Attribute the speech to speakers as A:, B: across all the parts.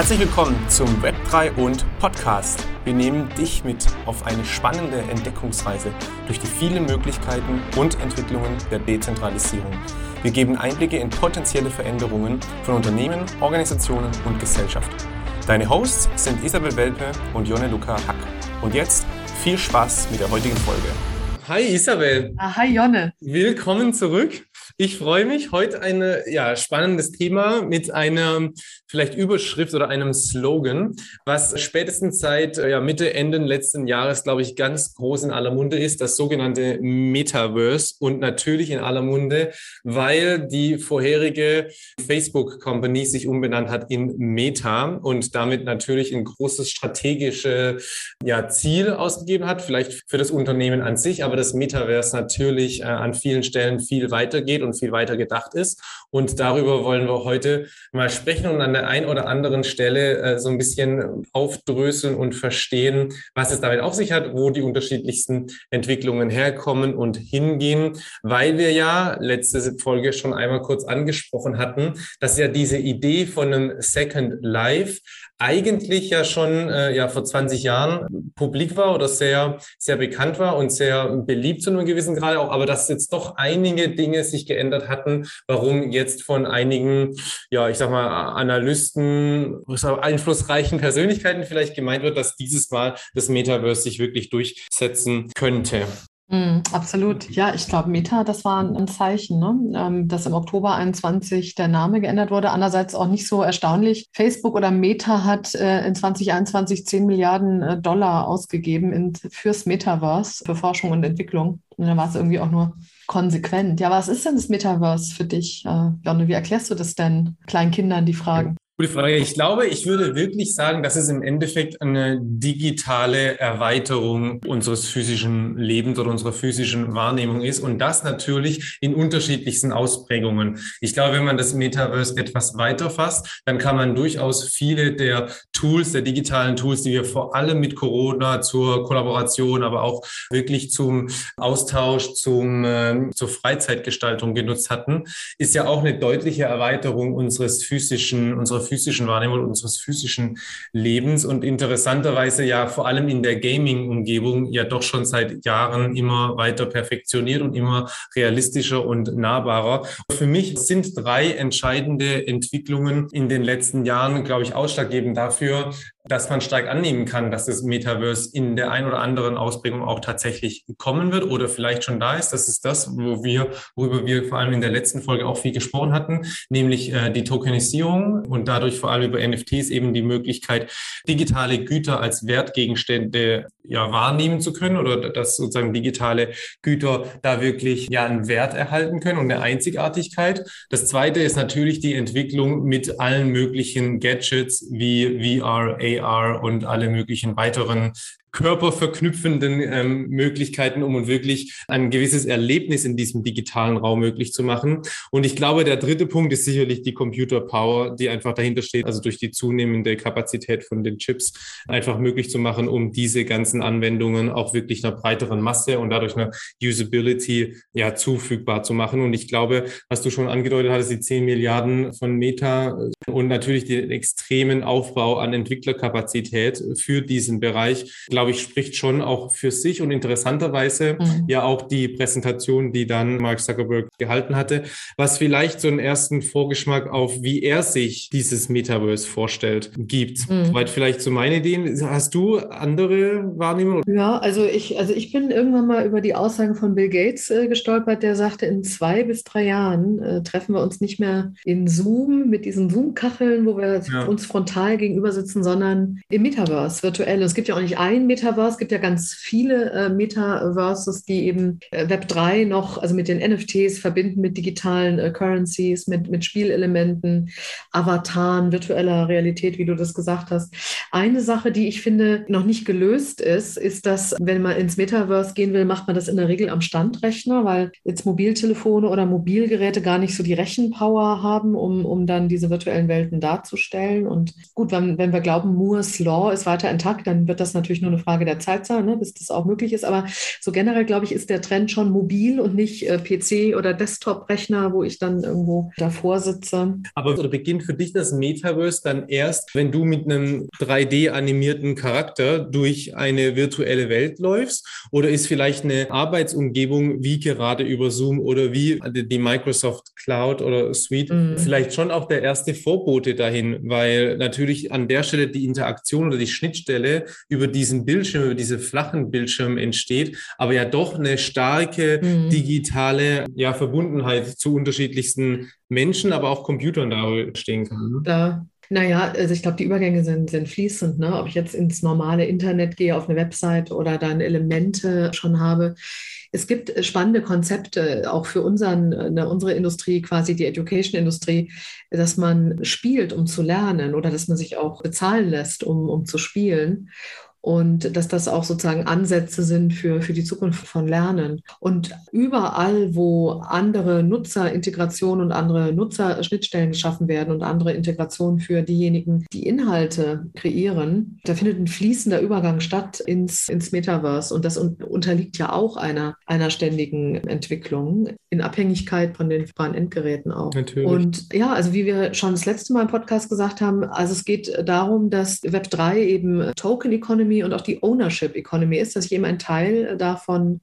A: Herzlich willkommen zum Web3 und Podcast. Wir nehmen dich mit auf eine spannende Entdeckungsreise durch die vielen Möglichkeiten und Entwicklungen der Dezentralisierung. Wir geben Einblicke in potenzielle Veränderungen von Unternehmen, Organisationen und Gesellschaft. Deine Hosts sind Isabel Welpe und Jonne Luca Hack. Und jetzt viel Spaß mit der heutigen Folge. Hi Isabel.
B: Ah, hi Jonne.
A: Willkommen zurück. Ich freue mich. Heute ein ja, spannendes Thema mit einer vielleicht Überschrift oder einem Slogan, was spätestens seit ja, Mitte, Ende letzten Jahres, glaube ich, ganz groß in aller Munde ist, das sogenannte Metaverse und natürlich in aller Munde, weil die vorherige Facebook Company sich umbenannt hat in Meta und damit natürlich ein großes strategisches ja, Ziel ausgegeben hat, vielleicht für das Unternehmen an sich, aber das Metaverse natürlich äh, an vielen Stellen viel weitergeht und und viel weiter gedacht ist. Und darüber wollen wir heute mal sprechen und an der einen oder anderen Stelle äh, so ein bisschen aufdröseln und verstehen, was es damit auf sich hat, wo die unterschiedlichsten Entwicklungen herkommen und hingehen, weil wir ja letzte Folge schon einmal kurz angesprochen hatten, dass ja diese Idee von einem Second Life eigentlich ja schon äh, ja vor 20 Jahren publik war oder sehr sehr bekannt war und sehr beliebt zu einem gewissen Grad auch, aber dass jetzt doch einige Dinge sich geändert hatten, warum jetzt von einigen ja ich sag mal Analysten, einflussreichen Persönlichkeiten vielleicht gemeint wird, dass dieses Mal das Metaverse sich wirklich durchsetzen könnte.
B: Mm, absolut. Ja, ich glaube, Meta, das war ein, Zeichen, ne? ähm, dass im Oktober 21 der Name geändert wurde. Andererseits auch nicht so erstaunlich. Facebook oder Meta hat äh, in 2021 10 Milliarden äh, Dollar ausgegeben in, fürs Metaverse, für Forschung und Entwicklung. Und dann war es irgendwie auch nur konsequent. Ja, was ist denn das Metaverse für dich, äh, Jonne? Wie erklärst du das denn kleinen Kindern, die fragen?
A: Gute Frage. Ich glaube, ich würde wirklich sagen, dass es im Endeffekt eine digitale Erweiterung unseres physischen Lebens oder unserer physischen Wahrnehmung ist und das natürlich in unterschiedlichsten Ausprägungen. Ich glaube, wenn man das Metaverse etwas weiter fasst, dann kann man durchaus viele der Tools, der digitalen Tools, die wir vor allem mit Corona zur Kollaboration, aber auch wirklich zum Austausch, zum, äh, zur Freizeitgestaltung genutzt hatten, ist ja auch eine deutliche Erweiterung unseres physischen, unserer physischen Wahrnehmung, unseres physischen Lebens und interessanterweise ja vor allem in der Gaming-Umgebung ja doch schon seit Jahren immer weiter perfektioniert und immer realistischer und nahbarer. Für mich sind drei entscheidende Entwicklungen in den letzten Jahren, glaube ich, ausschlaggebend dafür, dass man stark annehmen kann, dass das Metaverse in der ein oder anderen Ausprägung auch tatsächlich kommen wird oder vielleicht schon da ist. Das ist das, wo wir, worüber wir vor allem in der letzten Folge auch viel gesprochen hatten, nämlich äh, die Tokenisierung und dadurch vor allem über NFTs eben die Möglichkeit, digitale Güter als Wertgegenstände ja wahrnehmen zu können oder dass sozusagen digitale Güter da wirklich ja einen Wert erhalten können und eine Einzigartigkeit. Das zweite ist natürlich die Entwicklung mit allen möglichen Gadgets wie VR, AR und alle möglichen weiteren körperverknüpfenden ähm, Möglichkeiten, um wirklich ein gewisses Erlebnis in diesem digitalen Raum möglich zu machen. Und ich glaube, der dritte Punkt ist sicherlich die Computer Power, die einfach dahinter steht, also durch die zunehmende Kapazität von den Chips einfach möglich zu machen, um diese ganzen Anwendungen auch wirklich einer breiteren Masse und dadurch einer Usability ja zufügbar zu machen. Und ich glaube, was du schon angedeutet hattest, die 10 Milliarden von Meta und natürlich den extremen Aufbau an Entwicklerkapazität für diesen Bereich, glaube ich, spricht schon auch für sich und interessanterweise mhm. ja auch die Präsentation, die dann Mark Zuckerberg gehalten hatte, was vielleicht so einen ersten Vorgeschmack auf, wie er sich dieses Metaverse vorstellt, gibt. Mhm. Soweit vielleicht so meine Ideen. Hast du andere Wahrnehmungen?
B: Ja, also ich, also ich bin irgendwann mal über die Aussagen von Bill Gates äh, gestolpert, der sagte, in zwei bis drei Jahren äh, treffen wir uns nicht mehr in Zoom mit diesen Zoom-Kacheln, wo wir ja. uns frontal gegenüber sitzen, sondern im Metaverse, virtuell. Und es gibt ja auch nicht ein Metaverse. Es gibt ja ganz viele äh, Metaverses, die eben äh, Web3 noch, also mit den NFTs verbinden, mit digitalen äh, Currencies, mit, mit Spielelementen, Avataren, virtueller Realität, wie du das gesagt hast. Eine Sache, die ich finde noch nicht gelöst ist, ist, dass wenn man ins Metaverse gehen will, macht man das in der Regel am Standrechner, weil jetzt Mobiltelefone oder Mobilgeräte gar nicht so die Rechenpower haben, um, um dann diese virtuellen Welten darzustellen. Und gut, wenn, wenn wir glauben, Moore's Law ist weiter intakt, dann wird das natürlich nur eine Frage der Zeitzahl, ne, bis das auch möglich ist. Aber so generell, glaube ich, ist der Trend schon mobil und nicht äh, PC oder Desktop-Rechner, wo ich dann irgendwo davor sitze.
A: Aber oder beginnt für dich das Metaverse dann erst, wenn du mit einem 3D-animierten Charakter durch eine virtuelle Welt läufst? Oder ist vielleicht eine Arbeitsumgebung wie gerade über Zoom oder wie die Microsoft Cloud oder Suite mhm. vielleicht schon auch der erste Vorbote dahin, weil natürlich an der Stelle die Interaktion oder die Schnittstelle über diesen Bildschirm, über diese flachen Bildschirm entsteht, aber ja doch eine starke mhm. digitale ja, Verbundenheit zu unterschiedlichsten Menschen, aber auch Computern da stehen kann.
B: Ne? Da naja, also ich glaube, die Übergänge sind, sind fließend. Ne? Ob ich jetzt ins normale Internet gehe, auf eine Website oder dann Elemente schon habe. Es gibt spannende Konzepte, auch für unseren, ne, unsere Industrie, quasi die Education-Industrie, dass man spielt, um zu lernen oder dass man sich auch bezahlen lässt, um, um zu spielen und dass das auch sozusagen Ansätze sind für, für die Zukunft von Lernen. Und überall, wo andere Nutzerintegration und andere Nutzerschnittstellen geschaffen werden und andere Integration für diejenigen, die Inhalte kreieren, da findet ein fließender Übergang statt ins, ins Metaverse. Und das unterliegt ja auch einer, einer ständigen Entwicklung in Abhängigkeit von den freien Endgeräten auch. Natürlich. Und ja, also wie wir schon das letzte Mal im Podcast gesagt haben, also es geht darum, dass Web3 eben Token Economy Economy und auch die Ownership Economy ist, dass einen Teil davon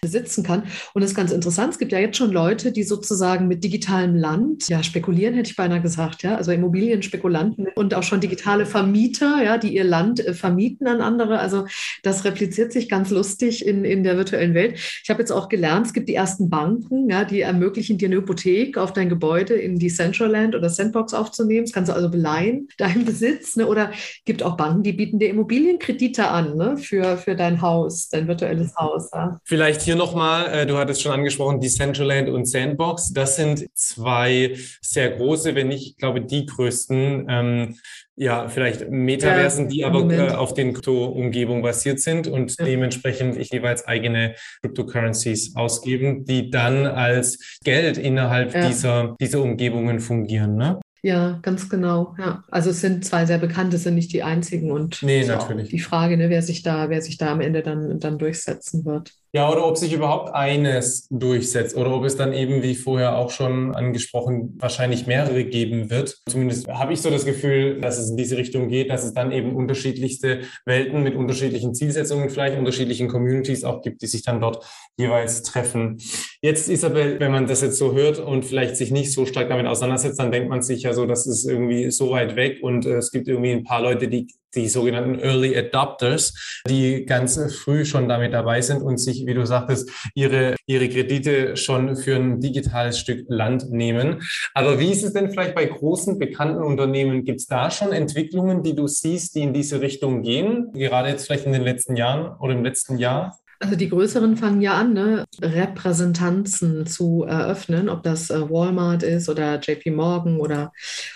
B: besitzen kann. Und das ist ganz interessant. Es gibt ja jetzt schon Leute, die sozusagen mit digitalem Land ja, spekulieren, hätte ich beinahe gesagt, ja, also Immobilienspekulanten und auch schon digitale Vermieter, ja, die ihr Land äh, vermieten an andere. Also das repliziert sich ganz lustig in, in der virtuellen Welt. Ich habe jetzt auch gelernt, es gibt die ersten Banken, ja, die ermöglichen dir eine Hypothek auf dein Gebäude in Decentraland oder Sandbox aufzunehmen. Das kannst du also beleihen, deinen Besitz. Ne? Oder gibt auch Banken, die bieten dir Immobilienkredite Miete an ne? für, für dein Haus, dein virtuelles Haus. Ja.
A: Vielleicht hier nochmal, äh, du hattest schon angesprochen, Decentraland und Sandbox. Das sind zwei sehr große, wenn nicht, ich glaube, die größten ähm, ja, vielleicht Metaversen, ja, die aber äh, auf den Krypto-Umgebungen basiert sind und ja. dementsprechend ich jeweils eigene Cryptocurrencies ausgeben, die dann als Geld innerhalb ja. dieser, dieser Umgebungen fungieren. Ne?
B: Ja, ganz genau. Ja. Also es sind zwei sehr bekannte, sind nicht die einzigen und
A: nee, natürlich.
B: die Frage, ne, wer sich da, wer sich da am Ende dann, dann durchsetzen wird.
A: Ja, oder ob sich überhaupt eines durchsetzt oder ob es dann eben, wie vorher auch schon angesprochen, wahrscheinlich mehrere geben wird. Zumindest habe ich so das Gefühl, dass es in diese Richtung geht, dass es dann eben unterschiedlichste Welten mit unterschiedlichen Zielsetzungen, vielleicht unterschiedlichen Communities auch gibt, die sich dann dort jeweils treffen. Jetzt, Isabel, wenn man das jetzt so hört und vielleicht sich nicht so stark damit auseinandersetzt, dann denkt man sich ja so, das ist irgendwie so weit weg und äh, es gibt irgendwie ein paar Leute, die die sogenannten Early Adopters, die ganz früh schon damit dabei sind und sich, wie du sagtest, ihre, ihre Kredite schon für ein digitales Stück Land nehmen. Aber wie ist es denn vielleicht bei großen, bekannten Unternehmen? Gibt es da schon Entwicklungen, die du siehst, die in diese Richtung gehen? Gerade jetzt vielleicht in den letzten Jahren oder im letzten Jahr?
B: Also die größeren fangen ja an, ne, Repräsentanzen zu eröffnen, ob das äh, Walmart ist oder JP Morgan oder,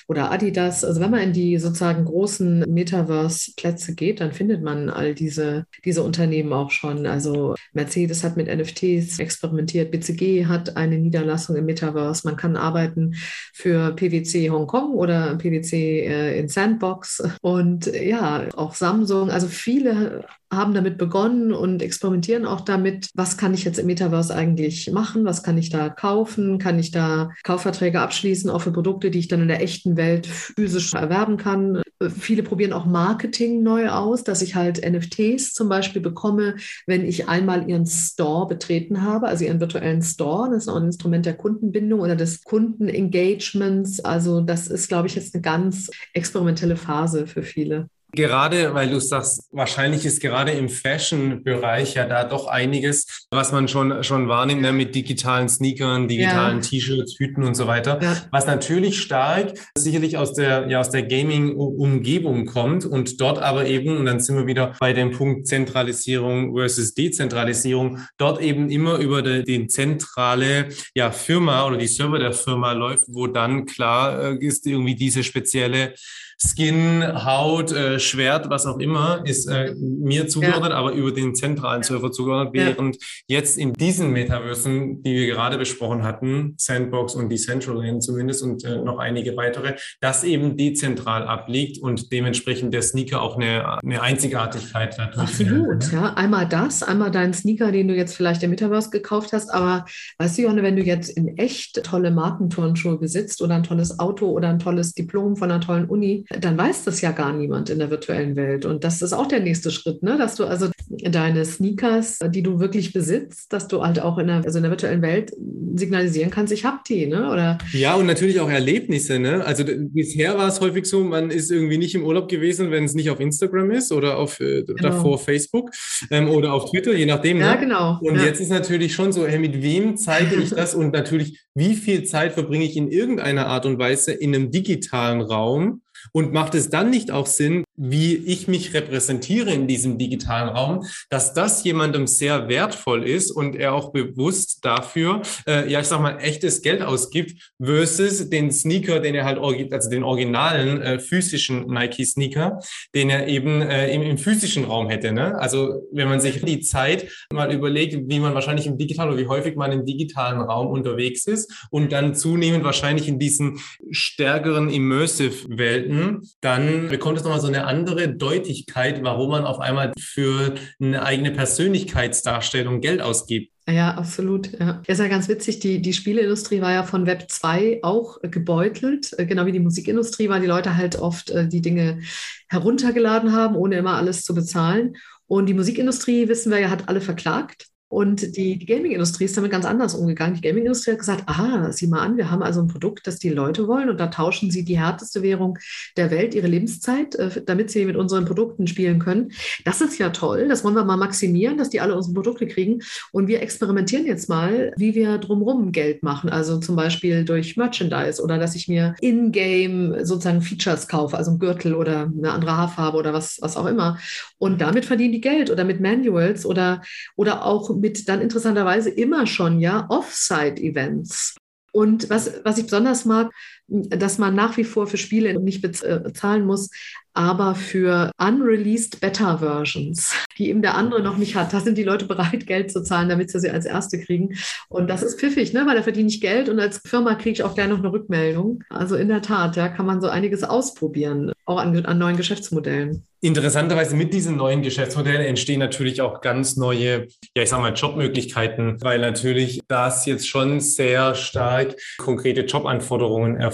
B: oder Adidas. Also wenn man in die sozusagen großen Metaverse-Plätze geht, dann findet man all diese, diese Unternehmen auch schon. Also Mercedes hat mit NFTs experimentiert, BCG hat eine Niederlassung im Metaverse. Man kann arbeiten für PwC Hongkong oder PwC äh, in Sandbox. Und ja, auch Samsung, also viele haben damit begonnen und experimentieren auch damit, was kann ich jetzt im Metaverse eigentlich machen, was kann ich da kaufen, kann ich da Kaufverträge abschließen, auch für Produkte, die ich dann in der echten Welt physisch erwerben kann. Viele probieren auch Marketing neu aus, dass ich halt NFTs zum Beispiel bekomme, wenn ich einmal ihren Store betreten habe, also ihren virtuellen Store. Das ist auch ein Instrument der Kundenbindung oder des Kundenengagements. Also das ist, glaube ich, jetzt eine ganz experimentelle Phase für viele.
A: Gerade, weil du sagst, wahrscheinlich ist gerade im Fashion-Bereich ja da doch einiges, was man schon, schon wahrnimmt, ne, mit digitalen Sneakern, digitalen ja. T-Shirts, Hüten und so weiter. Ja. Was natürlich stark sicherlich aus der, ja, aus der Gaming-Umgebung kommt und dort aber eben, und dann sind wir wieder bei dem Punkt Zentralisierung versus Dezentralisierung, dort eben immer über die, die zentrale, ja, Firma oder die Server der Firma läuft, wo dann klar äh, ist irgendwie diese spezielle Skin, Haut, äh, Schwert, was auch immer, ist äh, mir zugeordnet, ja. aber über den zentralen Server zugeordnet, während ja. jetzt in diesen Metaversen, die wir gerade besprochen hatten, Sandbox und Decentraland zumindest und äh, noch einige weitere, das eben dezentral abliegt und dementsprechend der Sneaker auch eine, eine Einzigartigkeit
B: hat. Absolut, ja. Einmal das, einmal deinen Sneaker, den du jetzt vielleicht im Metaverse gekauft hast, aber weißt du, Johanne, wenn du jetzt in echt tolle Markenturnschuhe besitzt oder ein tolles Auto oder ein tolles Diplom von einer tollen Uni, dann weiß das ja gar niemand in der virtuellen Welt. Und das ist auch der nächste Schritt, ne? dass du also deine Sneakers, die du wirklich besitzt, dass du halt auch in der, also in der virtuellen Welt signalisieren kannst, ich habe die, ne? Oder
A: ja, und natürlich auch Erlebnisse, ne? Also bisher war es häufig so, man ist irgendwie nicht im Urlaub gewesen, wenn es nicht auf Instagram ist oder auf äh, genau. davor Facebook ähm, oder auf Twitter, je nachdem.
B: Ja, ne? genau.
A: Und
B: ja.
A: jetzt ist natürlich schon so, hey, mit wem zeige ich das und natürlich, wie viel Zeit verbringe ich in irgendeiner Art und Weise in einem digitalen Raum? Und macht es dann nicht auch Sinn, wie ich mich repräsentiere in diesem digitalen Raum, dass das jemandem sehr wertvoll ist und er auch bewusst dafür, äh, ja, ich sag mal, echtes Geld ausgibt versus den Sneaker, den er halt, also den originalen äh, physischen Nike-Sneaker, den er eben äh, im, im physischen Raum hätte. Ne? Also wenn man sich die Zeit mal überlegt, wie man wahrscheinlich im digitalen oder wie häufig man im digitalen Raum unterwegs ist und dann zunehmend wahrscheinlich in diesen stärkeren Immersive-Welten, dann bekommt es nochmal so eine andere Deutlichkeit, warum man auf einmal für eine eigene Persönlichkeitsdarstellung Geld ausgibt.
B: Ja, absolut. Ja. Ist ja ganz witzig, die, die Spieleindustrie war ja von Web 2 auch gebeutelt, äh, genau wie die Musikindustrie, weil die Leute halt oft äh, die Dinge heruntergeladen haben, ohne immer alles zu bezahlen. Und die Musikindustrie, wissen wir ja, hat alle verklagt. Und die, die Gaming-Industrie ist damit ganz anders umgegangen. Die Gaming-Industrie hat gesagt, ah, sieh mal an, wir haben also ein Produkt, das die Leute wollen und da tauschen sie die härteste Währung der Welt, ihre Lebenszeit, äh, damit sie mit unseren Produkten spielen können. Das ist ja toll, das wollen wir mal maximieren, dass die alle unsere Produkte kriegen. Und wir experimentieren jetzt mal, wie wir drumherum Geld machen. Also zum Beispiel durch Merchandise oder dass ich mir in-game sozusagen Features kaufe, also ein Gürtel oder eine andere Haarfarbe oder was, was auch immer. Und damit verdienen die Geld oder mit Manuals oder, oder auch mit dann interessanterweise immer schon ja Offsite-Events. Und was, was ich besonders mag, dass man nach wie vor für Spiele nicht bezahlen muss, aber für unreleased Beta-Versions, die eben der andere noch nicht hat. Da sind die Leute bereit, Geld zu zahlen, damit sie sie als Erste kriegen. Und das ist pfiffig, ne? weil da verdiene ich Geld und als Firma kriege ich auch gleich noch eine Rückmeldung. Also in der Tat, ja, kann man so einiges ausprobieren, auch an, an neuen Geschäftsmodellen.
A: Interessanterweise mit diesen neuen Geschäftsmodellen entstehen natürlich auch ganz neue, ja, ich sag mal, Jobmöglichkeiten, weil natürlich das jetzt schon sehr stark konkrete Jobanforderungen erfordert,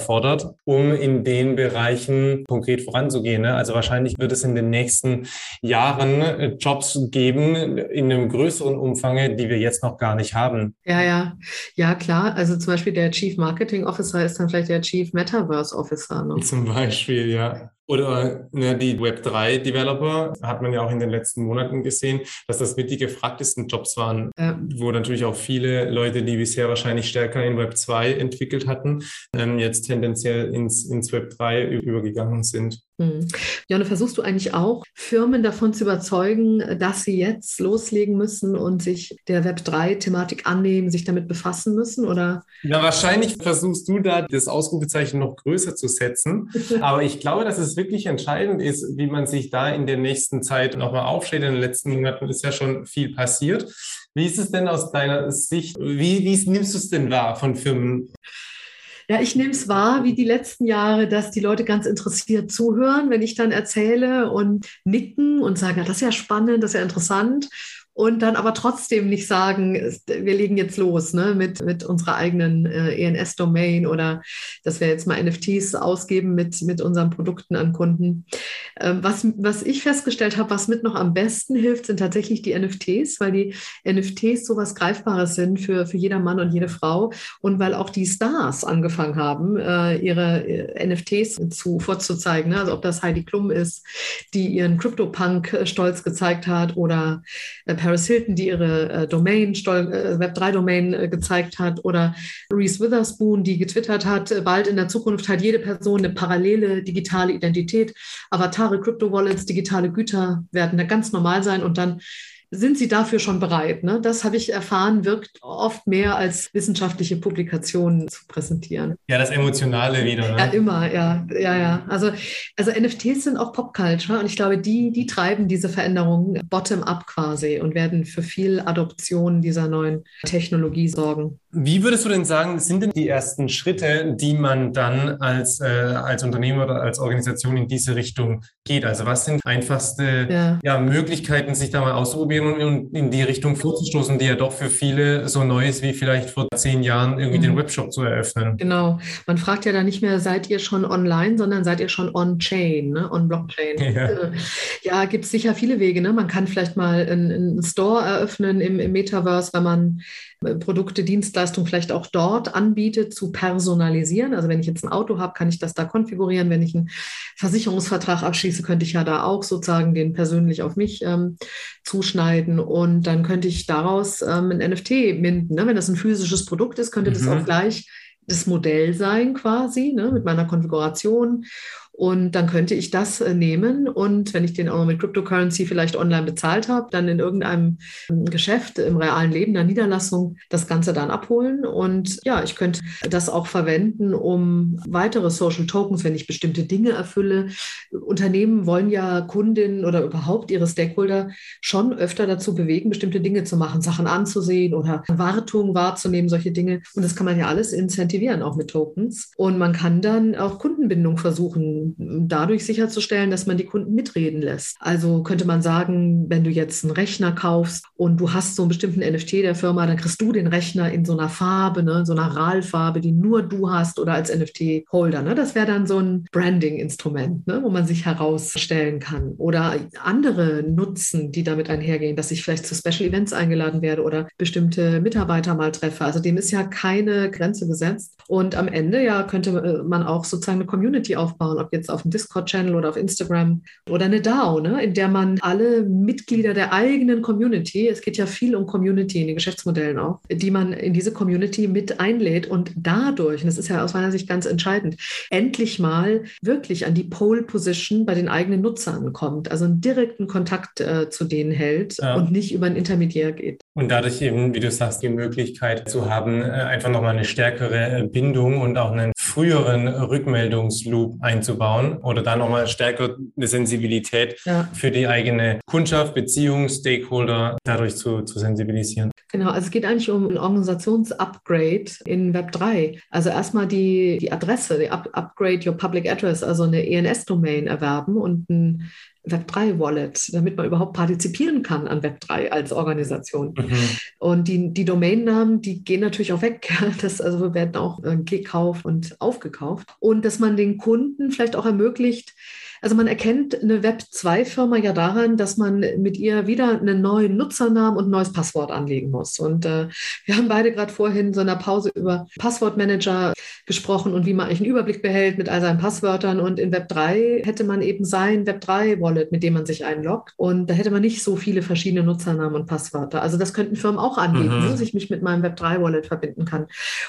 A: um in den Bereichen konkret voranzugehen. Ne? Also wahrscheinlich wird es in den nächsten Jahren äh, Jobs geben in einem größeren Umfang, die wir jetzt noch gar nicht haben.
B: Ja, ja, ja, klar. Also zum Beispiel der Chief Marketing Officer ist dann vielleicht der Chief Metaverse Officer.
A: Ne? Zum Beispiel, ja. Oder ne, die Web3-Developer hat man ja auch in den letzten Monaten gesehen, dass das mit die gefragtesten Jobs waren, ja. wo natürlich auch viele Leute, die bisher wahrscheinlich stärker in Web2 entwickelt hatten, ähm, jetzt tendenziell ins, ins Web3 übergegangen sind.
B: Hm. Jonne, versuchst du eigentlich auch, Firmen davon zu überzeugen, dass sie jetzt loslegen müssen und sich der Web3-Thematik annehmen, sich damit befassen müssen? Oder?
A: Ja, wahrscheinlich versuchst du da das Ausrufezeichen noch größer zu setzen. Aber ich glaube, dass es wirklich entscheidend ist, wie man sich da in der nächsten Zeit nochmal aufstellt. In den letzten Monaten ist ja schon viel passiert. Wie ist es denn aus deiner Sicht? Wie, wie nimmst du es denn wahr von Firmen?
B: Ja, ich nehme es wahr, wie die letzten Jahre, dass die Leute ganz interessiert zuhören, wenn ich dann erzähle und nicken und sagen, das ist ja spannend, das ist ja interessant und dann aber trotzdem nicht sagen, wir legen jetzt los ne, mit, mit unserer eigenen äh, ENS-Domain oder dass wir jetzt mal NFTs ausgeben mit, mit unseren Produkten an Kunden. Ähm, was, was ich festgestellt habe, was mit noch am besten hilft, sind tatsächlich die NFTs, weil die NFTs so was Greifbares sind für, für jeder Mann und jede Frau und weil auch die Stars angefangen haben, äh, ihre äh, NFTs zu, vorzuzeigen. Ne? Also ob das Heidi Klum ist, die ihren Crypto-Punk äh, stolz gezeigt hat oder äh, Paris Hilton, die ihre äh, Domain, äh, Web3-Domain äh, gezeigt hat, oder Reese Witherspoon, die getwittert hat, bald in der Zukunft hat jede Person eine parallele digitale Identität. Avatare, Crypto-Wallets, digitale Güter werden da ganz normal sein und dann sind sie dafür schon bereit? Ne? Das habe ich erfahren, wirkt oft mehr als wissenschaftliche Publikationen zu präsentieren.
A: Ja, das Emotionale wieder.
B: Ne? Ja, immer, ja, ja, ja. Also, also NFTs sind auch Popculture und ich glaube, die, die treiben diese Veränderungen bottom-up quasi und werden für viel Adoption dieser neuen Technologie sorgen.
A: Wie würdest du denn sagen, sind denn die ersten Schritte, die man dann als, äh, als Unternehmer oder als Organisation in diese Richtung geht? Also was sind einfachste ja. ja Möglichkeiten, sich da mal auszuprobieren und in die Richtung vorzustoßen, die ja doch für viele so neu ist, wie vielleicht vor zehn Jahren irgendwie mhm. den Webshop zu eröffnen?
B: Genau. Man fragt ja da nicht mehr, seid ihr schon online, sondern seid ihr schon on-chain, ne? on-Blockchain? Ja, äh, ja gibt es sicher viele Wege. Ne? Man kann vielleicht mal einen, einen Store eröffnen im, im Metaverse, wenn man Produkte, Dienstleistungen vielleicht auch dort anbietet, zu personalisieren. Also wenn ich jetzt ein Auto habe, kann ich das da konfigurieren. Wenn ich einen Versicherungsvertrag abschließe, könnte ich ja da auch sozusagen den persönlich auf mich ähm, zuschneiden und dann könnte ich daraus ähm, ein NFT minden. Ne? Wenn das ein physisches Produkt ist, könnte mhm. das auch gleich das Modell sein quasi ne, mit meiner Konfiguration und dann könnte ich das äh, nehmen und wenn ich den auch mit Cryptocurrency vielleicht online bezahlt habe, dann in irgendeinem ähm, Geschäft im realen Leben, der Niederlassung, das Ganze dann abholen. Und ja, ich könnte das auch verwenden, um weitere Social Tokens, wenn ich bestimmte Dinge erfülle. Unternehmen wollen ja Kundinnen oder überhaupt ihre Stakeholder schon öfter dazu bewegen, bestimmte Dinge zu machen, Sachen anzusehen oder Wartungen wahrzunehmen, solche Dinge. Und das kann man ja alles incentivieren, auch mit Tokens. Und man kann dann auch Kundenbindung versuchen, dadurch sicherzustellen, dass man die Kunden mitreden lässt. Also könnte man sagen, wenn du jetzt einen Rechner kaufst und du hast so einen bestimmten NFT der Firma, dann kriegst du den Rechner in so einer Farbe, ne, so einer RAL-Farbe, die nur du hast oder als NFT-Holder. Ne? Das wäre dann so ein Branding-Instrument, ne, wo man sich herausstellen kann. Oder andere Nutzen, die damit einhergehen, dass ich vielleicht zu Special Events eingeladen werde oder bestimmte Mitarbeiter mal treffe. Also dem ist ja keine Grenze gesetzt. Und am Ende ja könnte man auch sozusagen eine Community aufbauen, ob jetzt auf dem Discord-Channel oder auf Instagram oder eine DAO, ne, in der man alle Mitglieder der eigenen Community, es geht ja viel um Community in den Geschäftsmodellen auch, die man in diese Community mit einlädt und dadurch, und das ist ja aus meiner Sicht ganz entscheidend, endlich mal wirklich an die Pole Position bei den eigenen Nutzern kommt, also einen direkten Kontakt äh, zu denen hält ja. und nicht über einen Intermediär geht.
A: Und dadurch eben, wie du sagst, die Möglichkeit zu haben, äh, einfach nochmal eine stärkere Bindung und auch einen früheren Rückmeldungsloop einzubauen oder da nochmal stärker eine Sensibilität ja. für die eigene Kundschaft, Beziehung, Stakeholder dadurch zu, zu sensibilisieren.
B: Genau, also es geht eigentlich um ein Organisationsupgrade in Web 3. Also erstmal die, die Adresse, die Up Upgrade Your Public Address, also eine ENS-Domain erwerben und ein Web3-Wallet, damit man überhaupt partizipieren kann an Web3 als Organisation. Mhm. Und die, die Domainnamen, die gehen natürlich auch weg. Das also werden auch äh, gekauft und aufgekauft. Und dass man den Kunden vielleicht auch ermöglicht, also man erkennt eine Web2-Firma ja daran, dass man mit ihr wieder einen neuen Nutzernamen und ein neues Passwort anlegen muss. Und äh, wir haben beide gerade vorhin in so einer Pause über Passwortmanager gesprochen und wie man eigentlich einen Überblick behält mit all seinen Passwörtern. Und in Web3 hätte man eben sein Web3-Wallet, mit dem man sich einloggt. Und da hätte man nicht so viele verschiedene Nutzernamen und Passwörter. Also das könnten Firmen auch anbieten, mhm. dass ich mich mit meinem Web3-Wallet verbinden kann.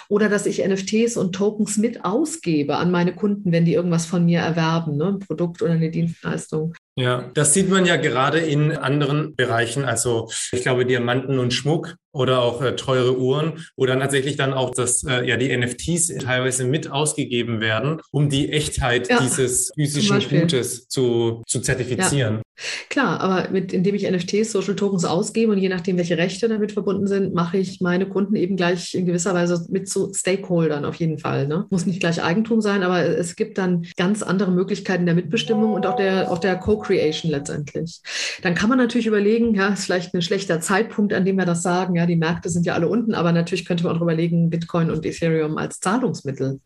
B: Oder dass ich NFTs und Tokens mit ausgebe an meine Kunden, wenn die irgendwas von mir erwerben, ne? ein Produkt oder eine Dienstleistung.
A: Ja, das sieht man ja gerade in anderen Bereichen. Also ich glaube Diamanten und Schmuck oder auch äh, teure Uhren, wo dann tatsächlich dann auch das, äh, ja, die NFTs teilweise mit ausgegeben werden, um die Echtheit ja, dieses physischen Gutes zu, zu zertifizieren. Ja.
B: Klar, aber mit, indem ich NFTs, Social Tokens ausgebe und je nachdem, welche Rechte damit verbunden sind, mache ich meine Kunden eben gleich in gewisser Weise mit zu Stakeholdern auf jeden Fall. Ne? Muss nicht gleich Eigentum sein, aber es gibt dann ganz andere Möglichkeiten der Mitbestimmung und auch der, auch der Co-Creation letztendlich. Dann kann man natürlich überlegen, ja, ist vielleicht ein schlechter Zeitpunkt, an dem wir das sagen, ja, die Märkte sind ja alle unten, aber natürlich könnte man auch überlegen, Bitcoin und Ethereum als Zahlungsmittel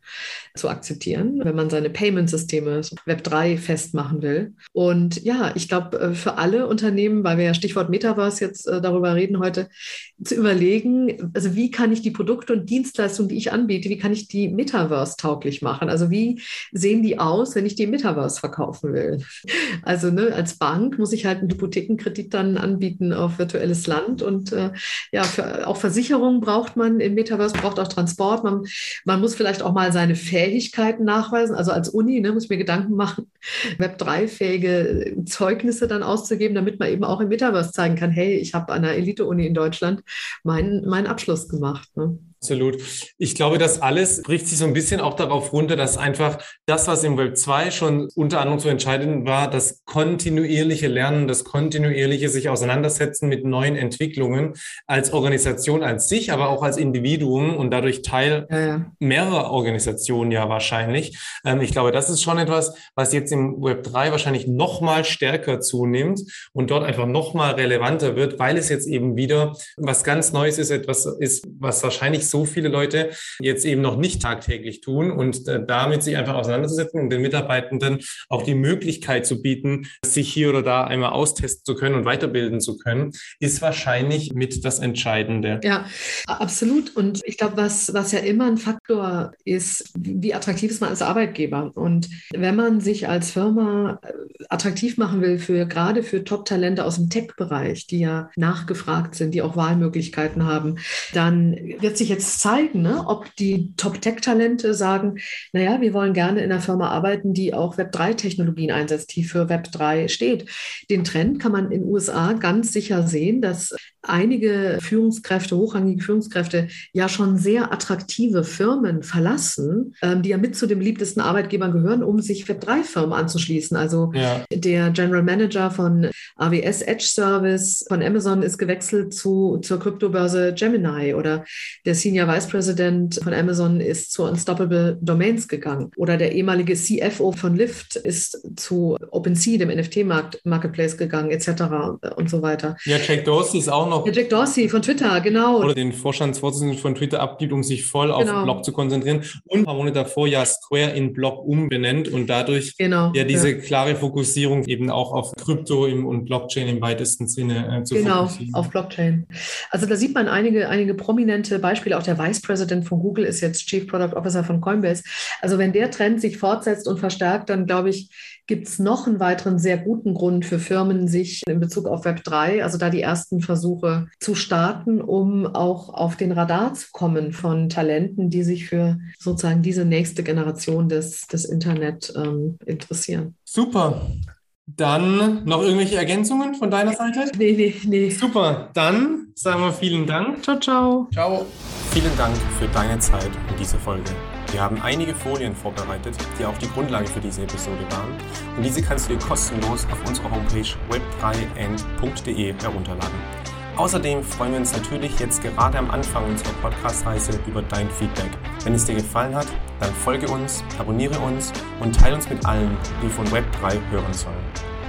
B: zu akzeptieren, wenn man seine Payment-Systeme Web3 festmachen will. Und ja, ich glaube, äh, für alle Unternehmen, weil wir ja Stichwort Metaverse jetzt äh, darüber reden heute, zu überlegen, also wie kann ich die Produkte und Dienstleistungen, die ich anbiete, wie kann ich die Metaverse tauglich machen? Also wie sehen die aus, wenn ich die Metaverse verkaufen will? Also Also ne, als Bank muss ich halt einen Hypothekenkredit dann anbieten auf virtuelles Land. Und äh, ja, für, auch Versicherungen braucht man im Metaverse, braucht auch Transport. Man, man muss vielleicht auch mal seine Fähigkeiten nachweisen. Also als Uni ne, muss ich mir Gedanken machen, Web3-fähige Zeugnisse dann auszugeben, damit man eben auch im Metaverse zeigen kann, hey, ich habe an einer Elite-Uni in Deutschland meinen, meinen Abschluss gemacht. Ne?
A: Absolut. Ich glaube, das alles bricht sich so ein bisschen auch darauf runter, dass einfach das, was im Web 2 schon unter anderem so entscheidend war, das kontinuierliche Lernen, das kontinuierliche sich auseinandersetzen mit neuen Entwicklungen als Organisation als sich, aber auch als Individuum und dadurch Teil ja, ja. mehrerer Organisationen ja wahrscheinlich. Ähm, ich glaube, das ist schon etwas, was jetzt im Web 3 wahrscheinlich noch mal stärker zunimmt und dort einfach noch mal relevanter wird, weil es jetzt eben wieder was ganz Neues ist, etwas ist, was wahrscheinlich so so viele Leute jetzt eben noch nicht tagtäglich tun und äh, damit sich einfach auseinanderzusetzen und den Mitarbeitenden auch die Möglichkeit zu bieten, sich hier oder da einmal austesten zu können und weiterbilden zu können, ist wahrscheinlich mit das Entscheidende.
B: Ja, absolut. Und ich glaube, was, was ja immer ein Faktor ist, wie attraktiv ist man als Arbeitgeber. Und wenn man sich als Firma äh, attraktiv machen will für gerade für Top-Talente aus dem Tech-Bereich, die ja nachgefragt sind, die auch Wahlmöglichkeiten haben, dann wird sich jetzt jetzt zeigen, ne? ob die Top-Tech-Talente sagen, naja, wir wollen gerne in einer Firma arbeiten, die auch Web3-Technologien einsetzt, die für Web3 steht. Den Trend kann man in den USA ganz sicher sehen, dass einige Führungskräfte, hochrangige Führungskräfte ja schon sehr attraktive Firmen verlassen, ähm, die ja mit zu den beliebtesten Arbeitgebern gehören, um sich Web3-Firmen anzuschließen. Also ja. der General Manager von AWS Edge Service von Amazon ist gewechselt zu, zur Kryptobörse Gemini oder der Senior Vice President von Amazon ist zu Unstoppable Domains gegangen oder der ehemalige CFO von Lyft ist zu OpenSea, dem NFT-Marketplace gegangen, etc. und so weiter.
A: Ja, Jack Dorsey ist auch noch.
B: Ja, Jack Dorsey von Twitter, genau.
A: Oder den Vorstandsvorsitzenden von Twitter abgibt, um sich voll auf genau. Block zu konzentrieren und ein paar Monate davor ja Square in Block umbenennt und dadurch genau, ja diese ja. klare Fokussierung eben auch auf Krypto im, und Blockchain im weitesten Sinne
B: äh, zu genau, fokussieren. Genau, auf Blockchain. Also da sieht man einige, einige prominente Beispiele auch der Vice President von Google ist jetzt Chief Product Officer von Coinbase. Also wenn der Trend sich fortsetzt und verstärkt, dann glaube ich, gibt es noch einen weiteren sehr guten Grund für Firmen, sich in Bezug auf Web 3, also da die ersten Versuche zu starten, um auch auf den Radar zu kommen von Talenten, die sich für sozusagen diese nächste Generation des, des Internet ähm, interessieren.
A: Super. Dann noch irgendwelche Ergänzungen von deiner Seite?
B: Nee, nee, nee.
A: Super. Dann sagen wir vielen Dank.
B: Ciao, ciao.
A: Ciao. Vielen Dank für deine Zeit in dieser Folge. Wir haben einige Folien vorbereitet, die auch die Grundlage für diese Episode waren. Und diese kannst du dir kostenlos auf unserer Homepage web3n.de herunterladen. Außerdem freuen wir uns natürlich jetzt gerade am Anfang unserer Podcast-Reise über dein Feedback. Wenn es dir gefallen hat, dann folge uns, abonniere uns und teile uns mit allen, die von Web3 hören sollen.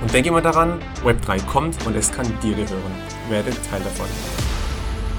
A: Und denke immer daran, Web3 kommt und es kann dir gehören. Werde Teil davon.